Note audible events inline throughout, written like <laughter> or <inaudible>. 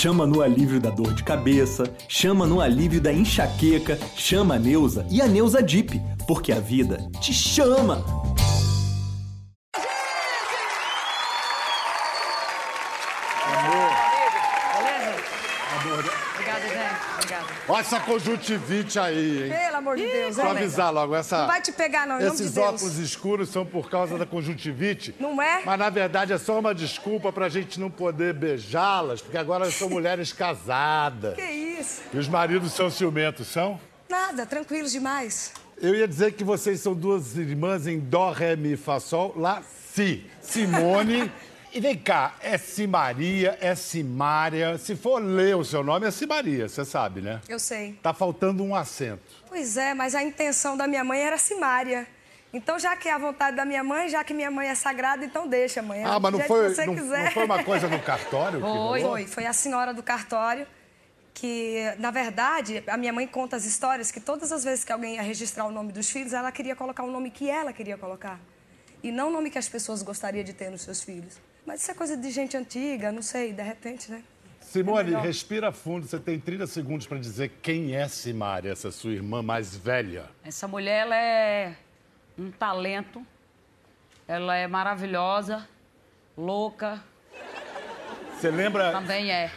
chama no alívio da dor de cabeça, chama no alívio da enxaqueca, chama a Neuza e a Neuza Dip, porque a vida te chama. Olha essa conjuntivite aí, hein? Pelo amor de Deus, Pra hein, avisar logo, essa... Não vai te pegar, não, em nome de Esses Deus. óculos escuros são por causa da conjuntivite. Não é? Mas, na verdade, é só uma desculpa pra gente não poder beijá-las, porque agora são <laughs> mulheres casadas. Que isso? E os maridos são ciumentos, são? Nada, tranquilos demais. Eu ia dizer que vocês são duas irmãs em Dó, Ré, Mi, Fá, Sol, Lá, Si. Simone. <laughs> e vem cá, é Simaria, é Simária. Se for ler o seu nome, é Simaria, você sabe, né? Eu sei. Tá faltando um acento. Pois é, mas a intenção da minha mãe era Simária. Então, já que é a vontade da minha mãe, já que minha mãe é sagrada, então deixa, mãe. Ah, mas Do não foi, não, quiser. não foi uma coisa no <laughs> cartório? Foi, foi. Foi a senhora do cartório que, na verdade, a minha mãe conta as histórias que todas as vezes que alguém ia registrar o nome dos filhos, ela queria colocar o nome que ela queria colocar. E não o nome que as pessoas gostariam de ter nos seus filhos. Mas isso é coisa de gente antiga, não sei, de repente, né? Simone, É respira fundo. Você tem 30 segundos para dizer quem é Simária, essa sua irmã mais velha. Essa mulher, ela é um talento. Ela é maravilhosa, louca, Você lembra, também é.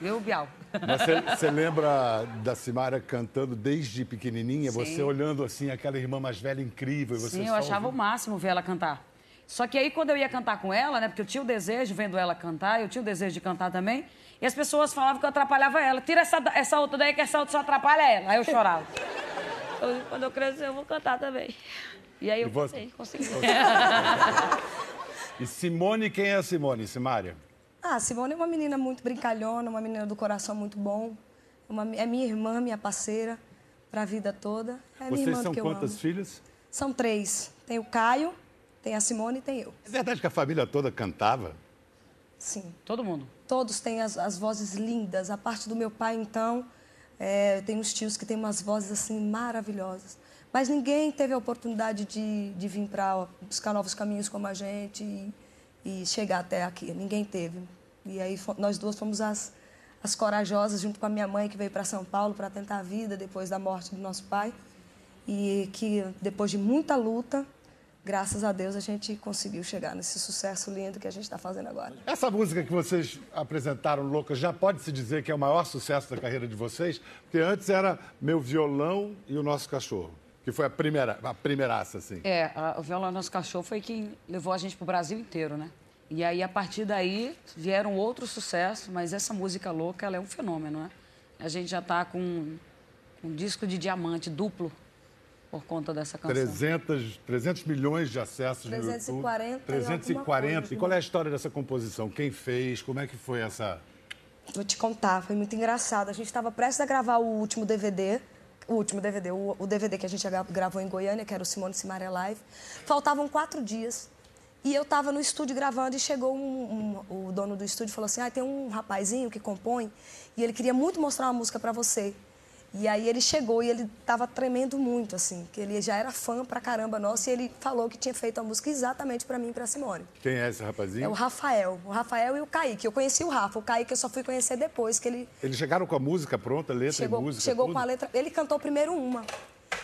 Viu, Bial? mas você, <laughs> lembra da Simária cantando desde pequenininha? Sim. Você olhando assim, aquela irmã mais velha incrível. e Você Sim, eu achava o ouvindo. máximo ver ela cantar. Só que aí, quando eu ia cantar com ela, né? Porque eu tinha o desejo, vendo ela cantar, eu tinha o desejo de cantar também. E as pessoas falavam que eu atrapalhava ela. Tira essa, essa outra daí, que essa outra só atrapalha ela. Aí eu chorava. <laughs> Eu, quando eu crescer, eu vou cantar também. E aí eu E você? consegui. <laughs> E Simone, quem é a Simone, Simária? Ah, Simone é uma menina muito brincalhona, uma menina do coração muito bom. Uma- é minha irmã, minha parceira para a vida toda. É minha Vocês irmã são que eu quantas amo. filhas? São três. Tem o Caio, tem a Simone e tem eu. É verdade que a família toda cantava? Sim. Todo mundo. Todos têm as, as vozes lindas. A parte do meu pai, então, é, tem uns tios que têm umas vozes assim maravilhosas. Mas ninguém teve a oportunidade de, de vir para buscar novos caminhos como a gente e, e chegar até aqui. Ninguém teve. E aí nós duas fomos as, as corajosas, junto com a minha mãe, que veio para São Paulo para tentar a vida depois da morte do nosso pai. E que depois de muita luta, graças a Deus, a gente conseguiu chegar nesse sucesso lindo que a gente está fazendo agora. Essa música que vocês apresentaram, Louca, já pode se dizer que é o maior sucesso da carreira de vocês? Porque antes era Meu Violão e o Nosso Cachorro, que foi a primeira, a primeiraça, assim. É, a- o Violão Nosso Cachorro foi quem levou a gente pro Brasil inteiro, né? E aí, a partir daí, vieram outros sucessos, mas essa música louca, ela é um fenômeno, né? A gente já tá com um disco de diamante duplo por conta dessa canção. 300, 300 milhões de acessos 340 no YouTube. e alguma 340. coisa, E qual é a história dessa composição? Quem fez? Como é que foi essa... Vou te contar, foi muito engraçado. A gente estava prestes a gravar o último DVD, o último DVD, o, o DVD que a gente gra- gravou em Goiânia, que era o Simone Simaria Live. Faltavam quatro dias. E eu estava no estúdio gravando e chegou um, um- o dono do estúdio e falou assim: ah, tem um rapazinho que compõe e ele queria muito mostrar uma música para você. E aí ele chegou e ele estava tremendo muito, assim, que ele já era fã pra caramba nosso e ele falou que tinha feito a música exatamente para mim e pra Simone. Quem é esse rapazinho? É o Rafael. O Rafael e o Kaique. Eu conheci o Rafa. O Kaique eu só fui conhecer depois, que ele Eles chegaram com a música pronta, letra chegou, e música, chegou tudo? com a letra. Ele cantou primeiro uma.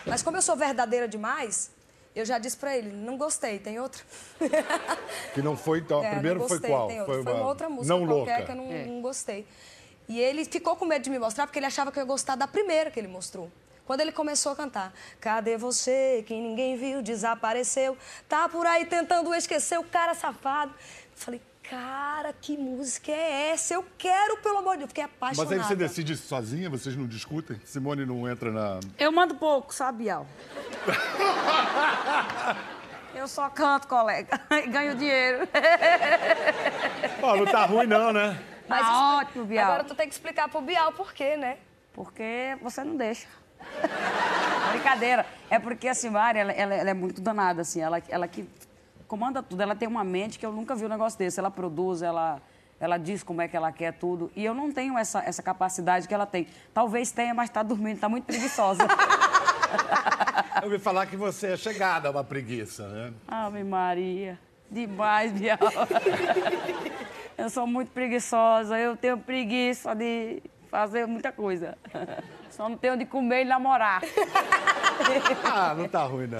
Mas como eu sou verdadeira demais, eu já disse pra ele, não gostei, tem outra? Que não foi... Então, <laughs> É, primeiro não foi gostei, qual? tem outra. Foi uma outra música Não qualquer louca. que eu não, É. não gostei. E ele ficou com medo de me mostrar, porque ele achava que eu ia gostar da primeira que ele mostrou. Quando ele começou a cantar, cadê você que ninguém viu, desapareceu, tá por aí tentando esquecer o cara safado. Eu falei, cara, que música é essa? Eu quero, pelo amor de Deus, fiquei Mas apaixonada. aí você decide sozinha? Vocês não discutem? Simone não entra na... Eu mando pouco, sabe, Bial? Eu só canto, colega, <laughs> e ganho dinheiro. Ó, não tá ruim não, né? Tá ótimo, Bial. Agora tu tem que explicar pro Bial por quê, né? Porque você não deixa. <laughs> Brincadeira. É porque a Simária, ela, ela- ela é muito danada, assim. Ela, ela que comanda tudo. Ela tem uma mente que eu nunca vi um negócio desse. Ela produz, ela, ela diz como é que ela quer tudo. E eu não tenho essa, essa capacidade que ela tem. Talvez tenha, mas está dormindo, está muito preguiçosa. <laughs> <laughs> Eu ouvi falar que você é chegada a uma preguiça, né? Ave Maria. Demais, Bial. Eu sou muito preguiçosa, eu tenho preguiça de fazer muita coisa. <laughs> Só não tenho de comer e namorar. <laughs> Ah, não tá ruim, não.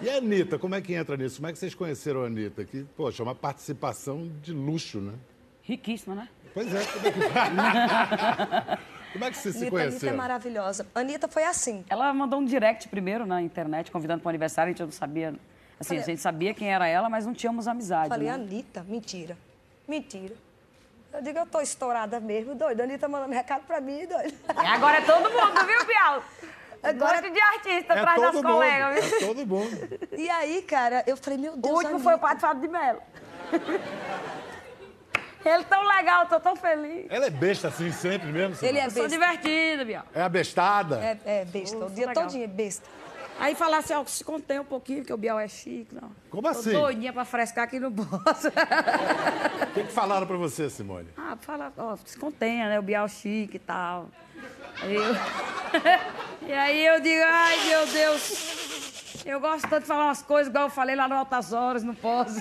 E a Anitta, como é que entra nisso? Como é que vocês conheceram a Anitta? Que, poxa, é uma participação de luxo, né? Riquíssima, né? Pois é, como é que, <laughs> como é que vocês se Anitta, Anitta é conheceram? maravilhosa. Anitta foi assim. Ela mandou um direct primeiro na internet, convidando para o aniversário, a gente não sabia. Assim, a gente sabia quem era ela, mas não tínhamos amizade. Falei, né? Anitta, mentira. Mentira. Eu digo, eu tô estourada mesmo, doida. A Anitta mandando recado pra mim, doida. E agora é todo mundo, viu, Bial? <laughs> Agora- de artista É atrás das todo mundo, colegas, viu? é todo mundo. E aí, cara, eu falei, meu O Deus, último foi o. Padre Fábio de Mello. <laughs> Ele tão legal, tô tão feliz. Ela é besta assim sempre mesmo? Ele é Eu sou besta. divertida, Bial. É a bestada? É, é besta, o Isso, dia legal. todinho é besta. Aí falar assim, ó, se contém um pouquinho, porque o Bial é chique, não. Como Tô assim? doidinha pra frescar aqui no posso. <laughs> O que, que falaram pra você, Simone? ah, fala, ó, se contenha, né? O Bial chique e tal. Aí eu... <laughs> e aí eu digo, ai, meu Deus. Eu gosto tanto de falar umas coisas, igual eu falei lá no Altas Horas, não posso.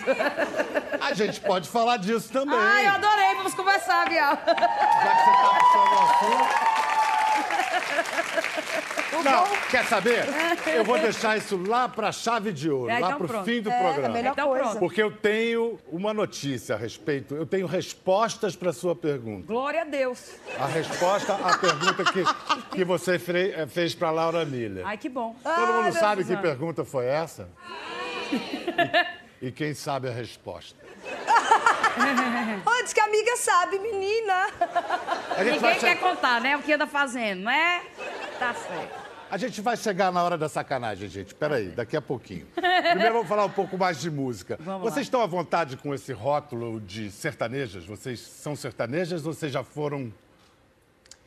A gente pode falar disso também. ai, eu adorei, vamos conversar, Bial. Já que você tá puxando o assunto. <laughs> Não, quer saber? <laughs> Eu vou deixar isso lá pra chave de ouro, É, lá então pro pronto. fim do É, programa. a melhor Então coisa. pronto. Porque eu tenho uma notícia a respeito, eu tenho respostas pra sua pergunta. Glória a Deus. A resposta à pergunta que, que você fre- eh, fez pra Laura Miller. Ai, que bom. Todo mundo sabe que pergunta foi essa? E, e quem sabe a resposta? <laughs> Diz que a amiga sabe, menina. A gente, vai Ninguém quer contar, né? O que anda fazendo, né? Tá certo. a gente vai chegar na hora da sacanagem, gente. Peraí, daqui a pouquinho. Primeiro vamos falar um pouco mais de música. Vamos vocês lá. estão à vontade com esse rótulo de sertanejas? Vocês são sertanejas ou vocês já foram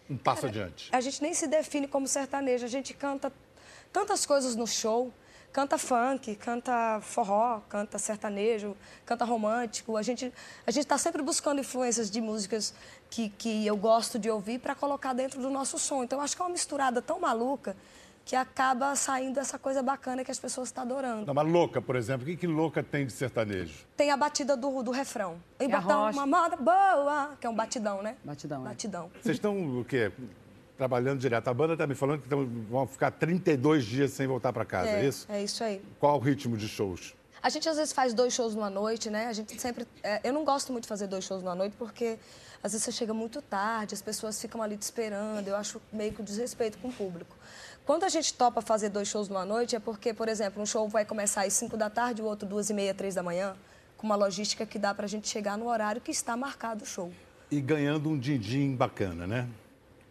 um passo adiante? A gente nem se define como sertanejo, a gente canta tantas coisas no show. Canta funk, canta forró, canta sertanejo, canta romântico. A gente a gente está sempre buscando influências de músicas que, que eu gosto de ouvir para colocar dentro do nosso som. Então, eu acho que é uma misturada tão maluca que acaba saindo essa coisa bacana que as pessoas estão adorando. Não, mas louca, por exemplo. O que, que louca tem de sertanejo? Tem a batida do, do refrão. E botar rocha. uma moda boa, que é um batidão, né? Batidão, é. Batidão. Vocês estão o quê? Trabalhando direto. A banda está me falando que tão- vão ficar 32 dias sem voltar para casa, é, É, isso? é isso aí. Qual o ritmo de shows? A gente às vezes faz dois shows numa noite, né? A gente sempre. é, eu não gosto muito de fazer dois shows numa noite porque às vezes você chega muito tarde, as pessoas ficam ali te esperando. Eu acho meio que um desrespeito com o público. Quando a gente topa fazer dois shows numa noite é porque, por exemplo, um show vai começar às 5 da tarde, o outro duas e meia, três da manhã, com uma logística que dá pra gente chegar no horário que está marcado o show. E ganhando um din-din bacana, né?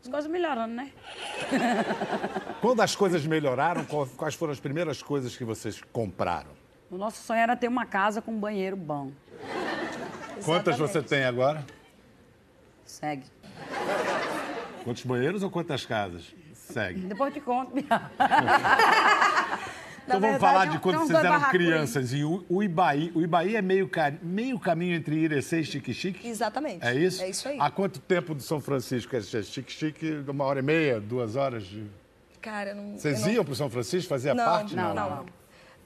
As coisas melhorando, né? <laughs> Quando as coisas melhoraram, quais foram as primeiras coisas que vocês compraram? O nosso sonho era ter uma casa com um banheiro bom. Quantas você tem agora? Segue. Quantos banheiros ou quantas casas? Segue. Depois te conto, Bial. <laughs> Então vamos falar tem de quando uns vocês eram crianças. E o, o Ibaí, o Ibaí é meio, meio caminho entre Irecê e Chique-Chique? Exatamente. É isso? É isso aí. Há quanto tempo do São Francisco é Chique-Chique? Uma hora e meia, duas horas? De... Cara, não. Vocês não- iam para o São Francisco? Fazia Não, parte? não, não,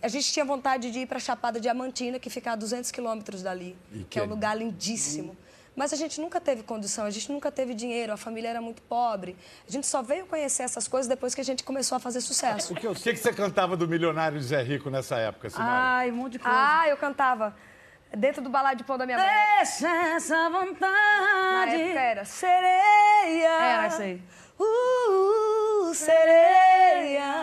A gente tinha vontade de ir para Chapada Diamantina, que fica a 200 quilômetros dali, que, que é é- um lugar lindíssimo. Mas a gente nunca teve condição, a gente nunca teve dinheiro, a família era muito pobre. A gente só veio conhecer essas coisas depois que a gente começou a fazer sucesso. O que, o que que você cantava do Milionário Zé Rico nessa época, Simara? Ai, um monte de coisa. Ah, eu cantava dentro do balado de pão da minha mãe. Deixa essa Na vontade. época era sereia. Era isso aí. Uh, sereia.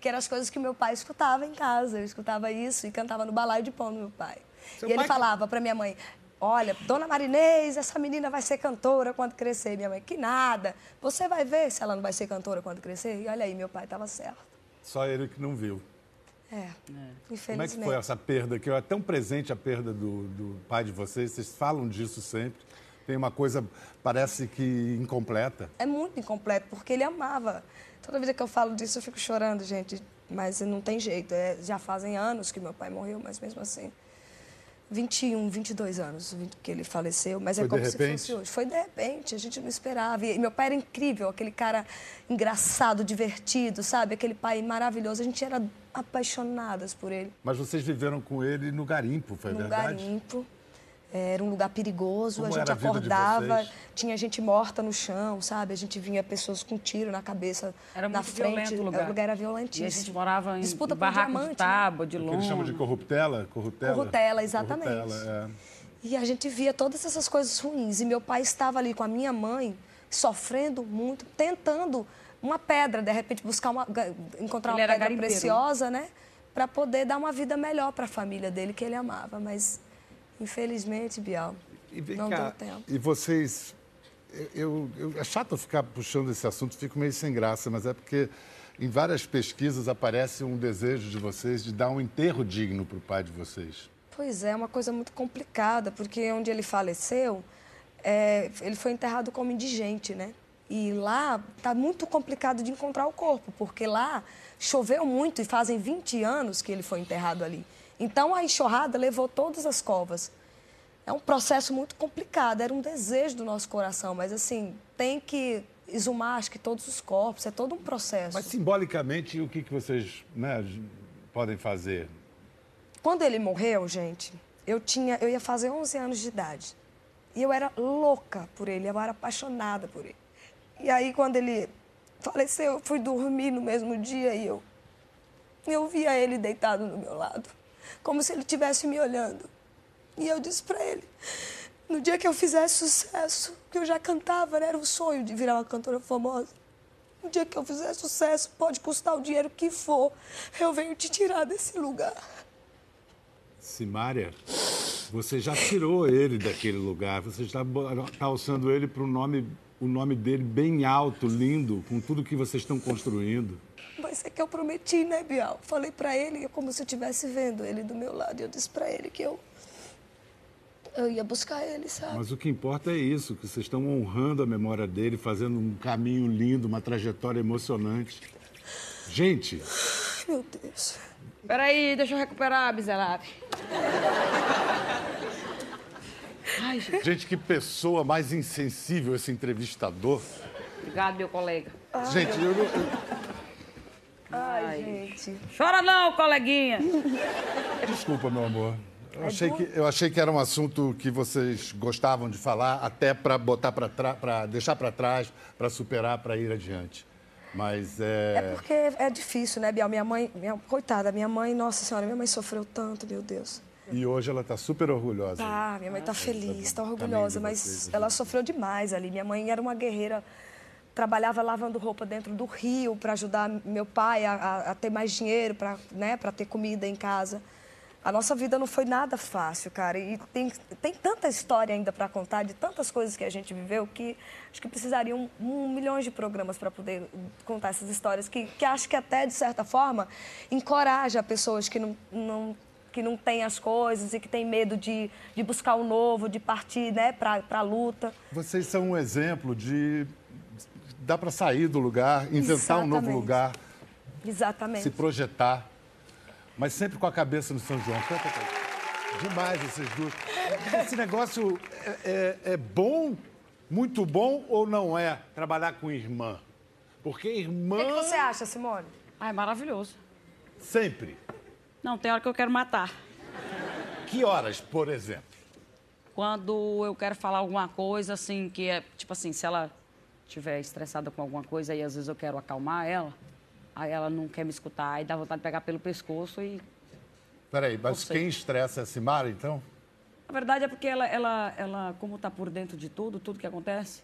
Que eram as coisas que meu pai escutava em casa. Eu escutava isso e cantava no balaio de pão do meu pai. Seu e ele pai- falava pra minha mãe: Olha, dona Marinês, essa menina vai ser cantora quando crescer. Minha mãe, que nada. Você vai ver se ela não vai ser cantora quando crescer. E olha aí, meu pai estava certo. Só ele que não viu. É, Como é infelizmente. que foi essa perda? Que é tão presente a perda do, do pai de vocês. Vocês falam disso sempre. Tem uma coisa, parece que incompleta. É muito incompleto, porque ele amava. Toda vida que eu falo disso, eu fico chorando, gente. Mas não tem jeito. É, já fazem anos que meu pai morreu, mas mesmo assim. 21, 22 anos que ele faleceu, mas Foi é como se fosse hoje. Foi de repente, a gente não esperava. E meu pai era incrível, aquele cara engraçado, divertido, sabe? Aquele pai maravilhoso. A gente era apaixonadas por ele. Mas vocês viveram com ele no garimpo, foi no verdade? garimpo. Era um lugar perigoso, Como a gente era a vida de acordava, vocês? tinha gente morta no chão, sabe? A gente vinha pessoas com tiro na cabeça, Era na muito frente. o lugar. O lugar era E a violentíssimo. gente morava em, Disputa em barraco diamante, de né? tábua, de O que lona. eles chamam de corruptela? Corruptela? Corruptela, exatamente. Corruptela, é. E a gente via todas essas coisas ruins. E meu pai estava ali com a minha mãe, sofrendo muito, tentando uma pedra, de repente buscar uma, encontrar Ele uma pedra garimpeiro, preciosa, né? Para poder dar uma vida melhor para a família dele, que ele amava. Mas, infelizmente, Bial, E vem não cá, deu tempo. e vocês... Eu, eu- é chato eu ficar puxando esse assunto, fico meio sem graça, mas é porque em várias pesquisas aparece um desejo de vocês de dar um enterro digno para o pai de vocês. Pois é, é uma coisa muito complicada, porque onde ele faleceu, é, ele foi enterrado como indigente, né? E lá está muito complicado de encontrar o corpo, porque lá choveu muito e fazem 20 anos que ele foi enterrado ali. Então a enxurrada levou todas as covas. É um processo muito complicado, era um desejo do nosso coração, mas assim, tem que exumar acho que todos os corpos, é todo um processo. Mas simbolicamente, o que, que vocês né, podem fazer? Quando ele morreu, gente, eu tinha, eu ia fazer 11 anos de idade. E eu era louca por ele, eu era apaixonada por ele. E aí quando ele faleceu, eu fui dormir no mesmo dia e eu eu via ele deitado no meu lado, como se ele estivesse me olhando. E eu disse para ele, no dia que eu fizesse sucesso, que eu já cantava, né? era um sonho de virar uma cantora famosa. No dia que eu fizer sucesso, pode custar o dinheiro que for, eu venho te tirar desse lugar. Simária, você já tirou ele daquele lugar, você está tá alçando ele para o nome, o nome dele bem alto, lindo, com tudo que vocês estão construindo. Mas é que eu prometi, né, Bial? Falei pra ele como se eu estivesse vendo ele do meu lado. E eu disse pra ele que eu. Eu ia buscar ele, sabe? Mas o que importa é isso, que vocês estão honrando a memória dele, fazendo um caminho lindo, uma trajetória emocionante. Gente, Ai, meu Deus. Peraí, deixa eu recuperar, miserável. Ai, gente. gente, que pessoa mais insensível esse entrevistador. Obrigado, meu colega. Gente, eu, não- eu- Ai, gente. Chora não, coleguinha. desculpa, meu amor. Eu achei, que, eu achei que era um assunto que vocês gostavam de falar, até para botar para trás, para deixar para trás, para superar, para ir adiante. Mas É é, porque é difícil, né, Bial? Minha mãe, minha, coitada, minha mãe, nossa senhora, minha mãe sofreu tanto, meu Deus. e hoje ela está super orgulhosa. Tá, minha mãe tá feliz, tá Caminho orgulhosa, mas vocês, ela sofreu demais ali. Minha mãe era uma guerreira, trabalhava lavando roupa dentro do rio para ajudar meu pai a, a- a ter mais dinheiro, para né, ter comida em casa. A nossa vida não foi nada fácil, cara. E tem, tem tanta história ainda para contar, de tantas coisas que a gente viveu, que acho que precisariam um, milhões de programas para poder contar essas histórias, que, que acho que até, de certa forma, encoraja pessoas que não, não que não têm as coisas e que têm medo de, de buscar o novo, de partir né, para a luta. Vocês são um exemplo de. Dá para sair do lugar, inventar um novo Exatamente. lugar, Exatamente. se projetar, mas sempre com a cabeça no São João. Canta, canta. Demais esses duas. Esse negócio é, é- é bom, muito bom ou não é trabalhar com irmã? Porque irmã O que, que você acha, Simone? Ai, maravilhoso. sempre. Não, tem hora que eu quero matar. Que horas, por exemplo? Quando eu quero falar alguma coisa, assim, que é, tipo assim, se ela estiver estressada com alguma coisa e às vezes eu quero acalmar ela, aí ela não quer me escutar, aí dá vontade de pegar pelo pescoço e. Peraí, mas quem estressa é a Simara, então? Na verdade é porque ela, ela, ela como está por dentro de tudo, tudo que acontece,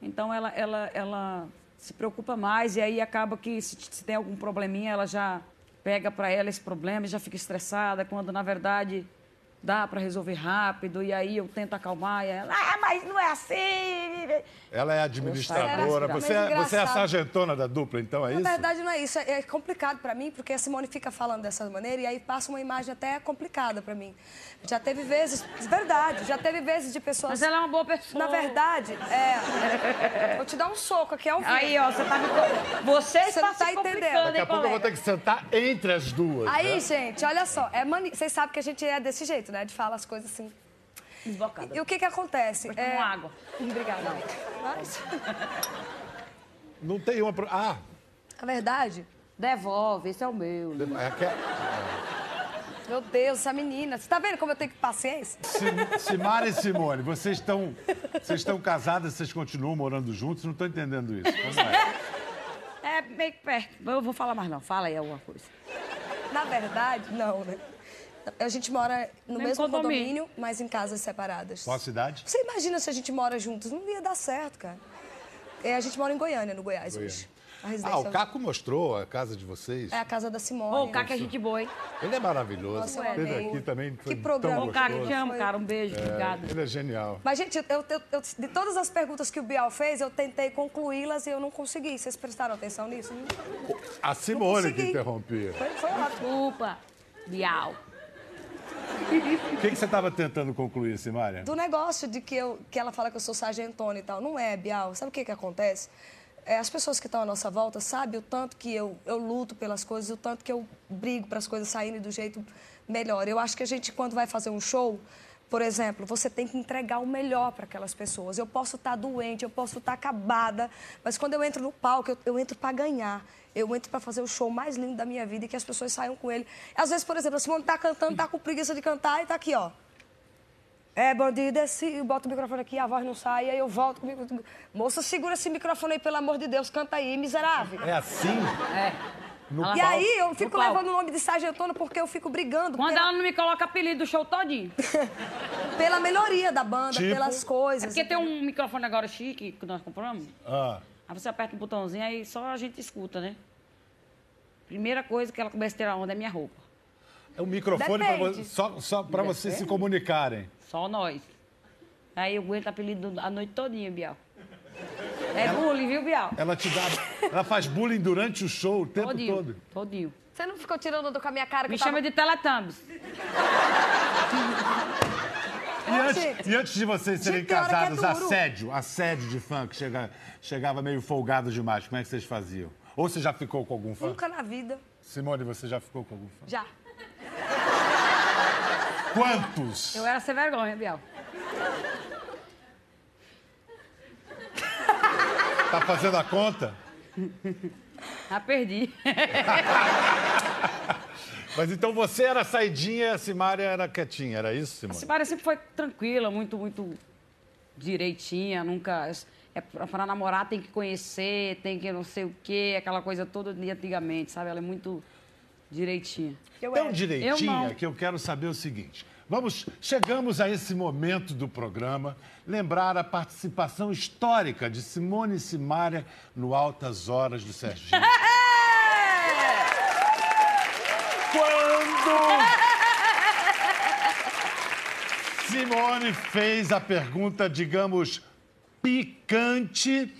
então ela, ela, ela se preocupa mais e aí acaba que se, se tem algum probleminha, ela já pega para ela esse problema e já fica estressada, quando na verdade dá para resolver rápido e aí eu tento acalmar e ela, ah, mas não é assim. Ela é administradora. Mas Você é, você é a sargentona da dupla, então, é Na isso? verdade, não é isso. É é complicado para mim, porque a Simone fica falando dessa maneira e aí passa uma imagem até complicada para mim. Já teve vezes, verdade, já teve vezes de pessoas. Mas ela é uma boa pessoa. Na verdade, é. Vou te dar um soco aqui ao vivo. Aí, ó, você tá Você, Você está tá se entendendo. Daqui a hein, pouco eu vou colega? ter que sentar entre as duas. Aí, né? gente, olha só. É mani... Vocês sabem que a gente é desse jeito, né? De falar as coisas assim. Desbocada. E o que que acontece? Vou tomar água. Obrigada. Mas, <laughs> Não tem uma. Ah, a verdade, Devolve, esse é o meu. é que- Meu Deus, essa menina. Você tá vendo como eu tenho que paciência? Sim- Simara e Simone, vocês estão, vocês estão casadas, vocês continuam morando juntos? Não estou entendendo isso. Como é? É meio que perto. Eu vou falar mais não. Fala aí alguma coisa. Na verdade, não, né? A gente mora no Mesmo mesmo condomínio. condomínio, mas em casas separadas. Qual a cidade? Você imagina se a gente mora juntos? Não ia dar certo, cara. É, a gente mora em Goiânia, no Goiás, hoje. A residência. Ah, o Caco mostrou a casa de vocês. É a casa da Simone. Ô, o Caco é gente boa, hein? Ele é maravilhoso. Nossa, eu Esteve amei. aqui também. Foi Que programa. Ô, Caco, te amo, cara. Um beijo. Obrigada. Ele é genial. Mas, gente, eu, eu- eu- de todas as perguntas que o Bial fez, eu tentei concluí-las e eu não consegui. Vocês prestaram atenção nisso? A Simone que interrompia. Foi, foi ótimo. Desculpa. Bial. O que, que você estava tentando concluir, Simária? Do negócio de que, eu, que ela fala que eu sou sargentona e tal. Não é, Bial. Sabe o que, que acontece? É, as pessoas que estão à nossa volta sabem o tanto que eu, eu luto pelas coisas, o tanto que eu brigo para as coisas saírem do jeito melhor. Eu acho que a gente, quando vai fazer um show, por exemplo, você tem que entregar o melhor para aquelas pessoas. Eu posso estar doente, eu posso estar acabada, mas quando eu entro no palco, eu, eu entro para ganhar. Eu entro para fazer o show mais lindo da minha vida e que as pessoas saiam com ele. Às vezes, por exemplo, a Simone tá cantando, tá com preguiça de cantar e tá aqui, ó. É, bandido, esse, bota o microfone aqui, a voz não sai, aí eu volto comigo. Moça, segura esse microfone aí, pelo amor de Deus, canta aí, miserável. É assim? É. No E palco? aí eu fico No levando o nome de sargentona porque eu fico brigando Quando pela, ela não me coloca apelido do show todinho. <laughs> pela melhoria da banda, Tipo? pelas É coisas. porque tem um microfone agora chique que nós compramos. Ah, Aí você aperta um botãozinho, aí só a gente escuta, né? Primeira coisa que ela começa a tirar onda é minha roupa. é um microfone pra vo- só, só para vocês se comunicarem. Só nós. Aí eu aguento apelido a noite todinha, Bial. É bullying, viu, Bial? Ela te dá. Ela faz bullying durante o show o tempo Todinho. todo. Todinho. Você não ficou tirando onda com a minha cara que Me eu tava... chama de Teletubbies. <laughs> E antes, e antes de vocês serem é casados, assédio, assédio de fã que chega, chegava meio folgado demais, como é que vocês faziam? Ou você já ficou com algum fã? Nunca na vida. Simone, você já ficou com algum fã? Já. Quantos? Eu era sem vergonha, Bial. Tá fazendo a conta? <laughs> Já perdi. <laughs> Mas então você era saidinha e a Simária era quietinha, era isso, A Simone? Simária sempre foi tranquila, muito, muito direitinha, nunca. É, pra, pra namorar tem que conhecer, tem que não sei o quê, aquela coisa toda de antigamente, sabe? Ela é muito direitinha. Eu Tão era. direitinha Eu que eu quero saber o seguinte. Vamos, chegamos a esse momento do programa, lembrar a participação histórica de Simone e Simária no Altas Horas do Serginho. <laughs> Quando Simone fez a pergunta, digamos, picante.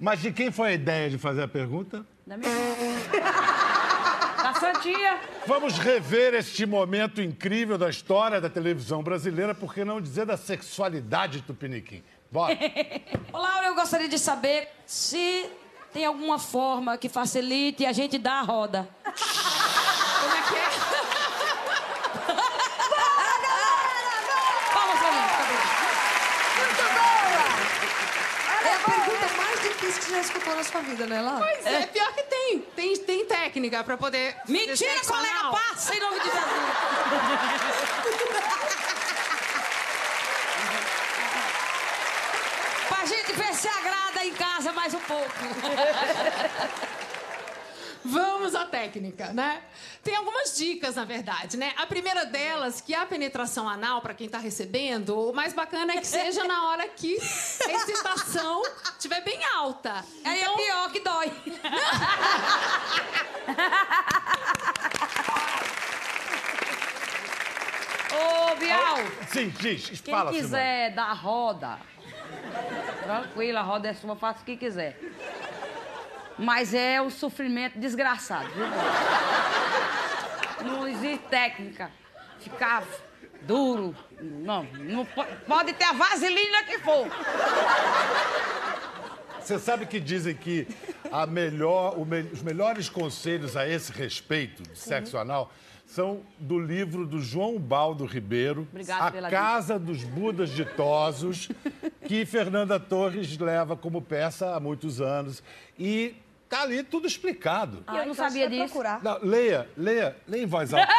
Mas de quem foi a ideia de fazer a pergunta? Da minha <laughs> Da Santinha. Vamos rever este momento incrível da história da televisão brasileira, por que não dizer da sexualidade tupiniquim? Bora! <laughs> Ô, Laura, eu gostaria de saber se tem alguma forma que facilite a gente dar a roda. <laughs> Como é que é? Palmas pra mim, cadê? É a pergunta mais difícil que você já escutou na sua vida, né, Laura? Pois é, pior que tem. Tem, tem técnica pra poder. Mentira, colega, anal. passa em nome de Jesus. <laughs> pra gente ver se agrada em casa mais um pouco. <laughs> Vamos à técnica, né? Tem algumas dicas, na verdade, né? A primeira delas, que é a penetração anal, pra quem tá recebendo, o mais bacana é que seja na hora que a excitação estiver bem alta. Aí Então, é pior que dói. Ô, Bial, Sim, diz, quem fala, Simone. quiser dar roda, tranquila, a roda é sua, faça o que quiser. Mas é um sofrimento desgraçado, viu? Não existe técnica. Ficar duro. Não, não po- pode ter a vaselina que for. Você sabe que dizem que a melhor, me- os melhores conselhos a esse respeito de sexo anal são do livro do João Baldo Ribeiro, A pela Casa dos Budas Ditosos, que Fernanda Torres leva como peça há muitos anos. E Tá ali tudo explicado. E eu não então sabia vai disso. procurar. Não, leia, leia, leia em voz alta.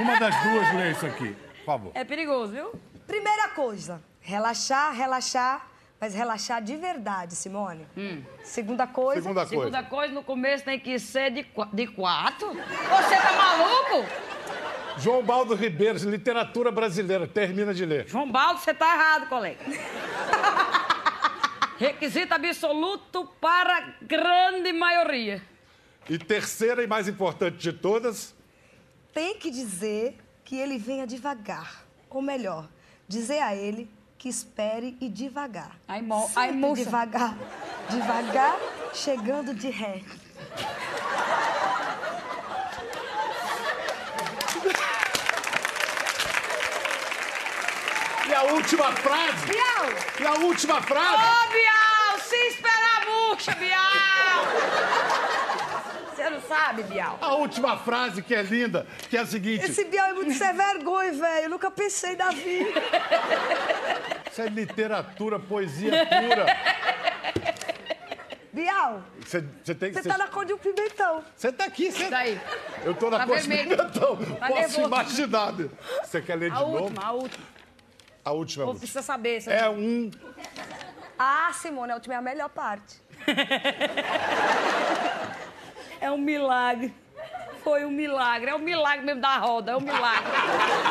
Uma das duas leia isso aqui, por favor. É perigoso, viu? Primeira coisa, relaxar, relaxar, mas relaxar de verdade, Simone. Segunda coisa, Segunda coisa. Segunda coisa, no começo tem que ser de, de quatro. Você tá maluco? João Baldo Ribeiro, literatura brasileira, termina de ler. João Baldo, você tá errado, colega. <laughs> Requisito absoluto para grande maioria. E terceira e mais importante de todas, tem que dizer que ele venha devagar. Ou melhor, dizer a ele que espere e devagar. Ai, mo- Sempre ai, moça. devagar, devagar, chegando de ré. A última frase, Bial, e a última Ô, frase, Bial, se esperar murcha, Bial! Você não sabe, Bial? a última frase que é linda, que é a seguinte, esse Bial é muito sem vergonha, velho. Eu nunca pensei na vida. isso é literatura, poesia pura. Bial, Você, você tem que... você tá na cor de um pimentão. Você tá aqui, você... Daí. Eu tô na Tá cor de vermelho. pimentão. Tá Posso nervoso. imaginar. Você quer ler de A novo? última, a última. A última. Música. precisa saber. Você É um... Ah, Simone, a última é a melhor parte. <laughs> É um milagre. Foi um milagre. É um milagre mesmo da roda. É um milagre.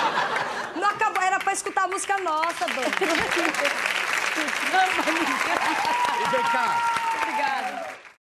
<laughs> Não acabou, era pra escutar a música nossa, doido. <laughs> E vem cá.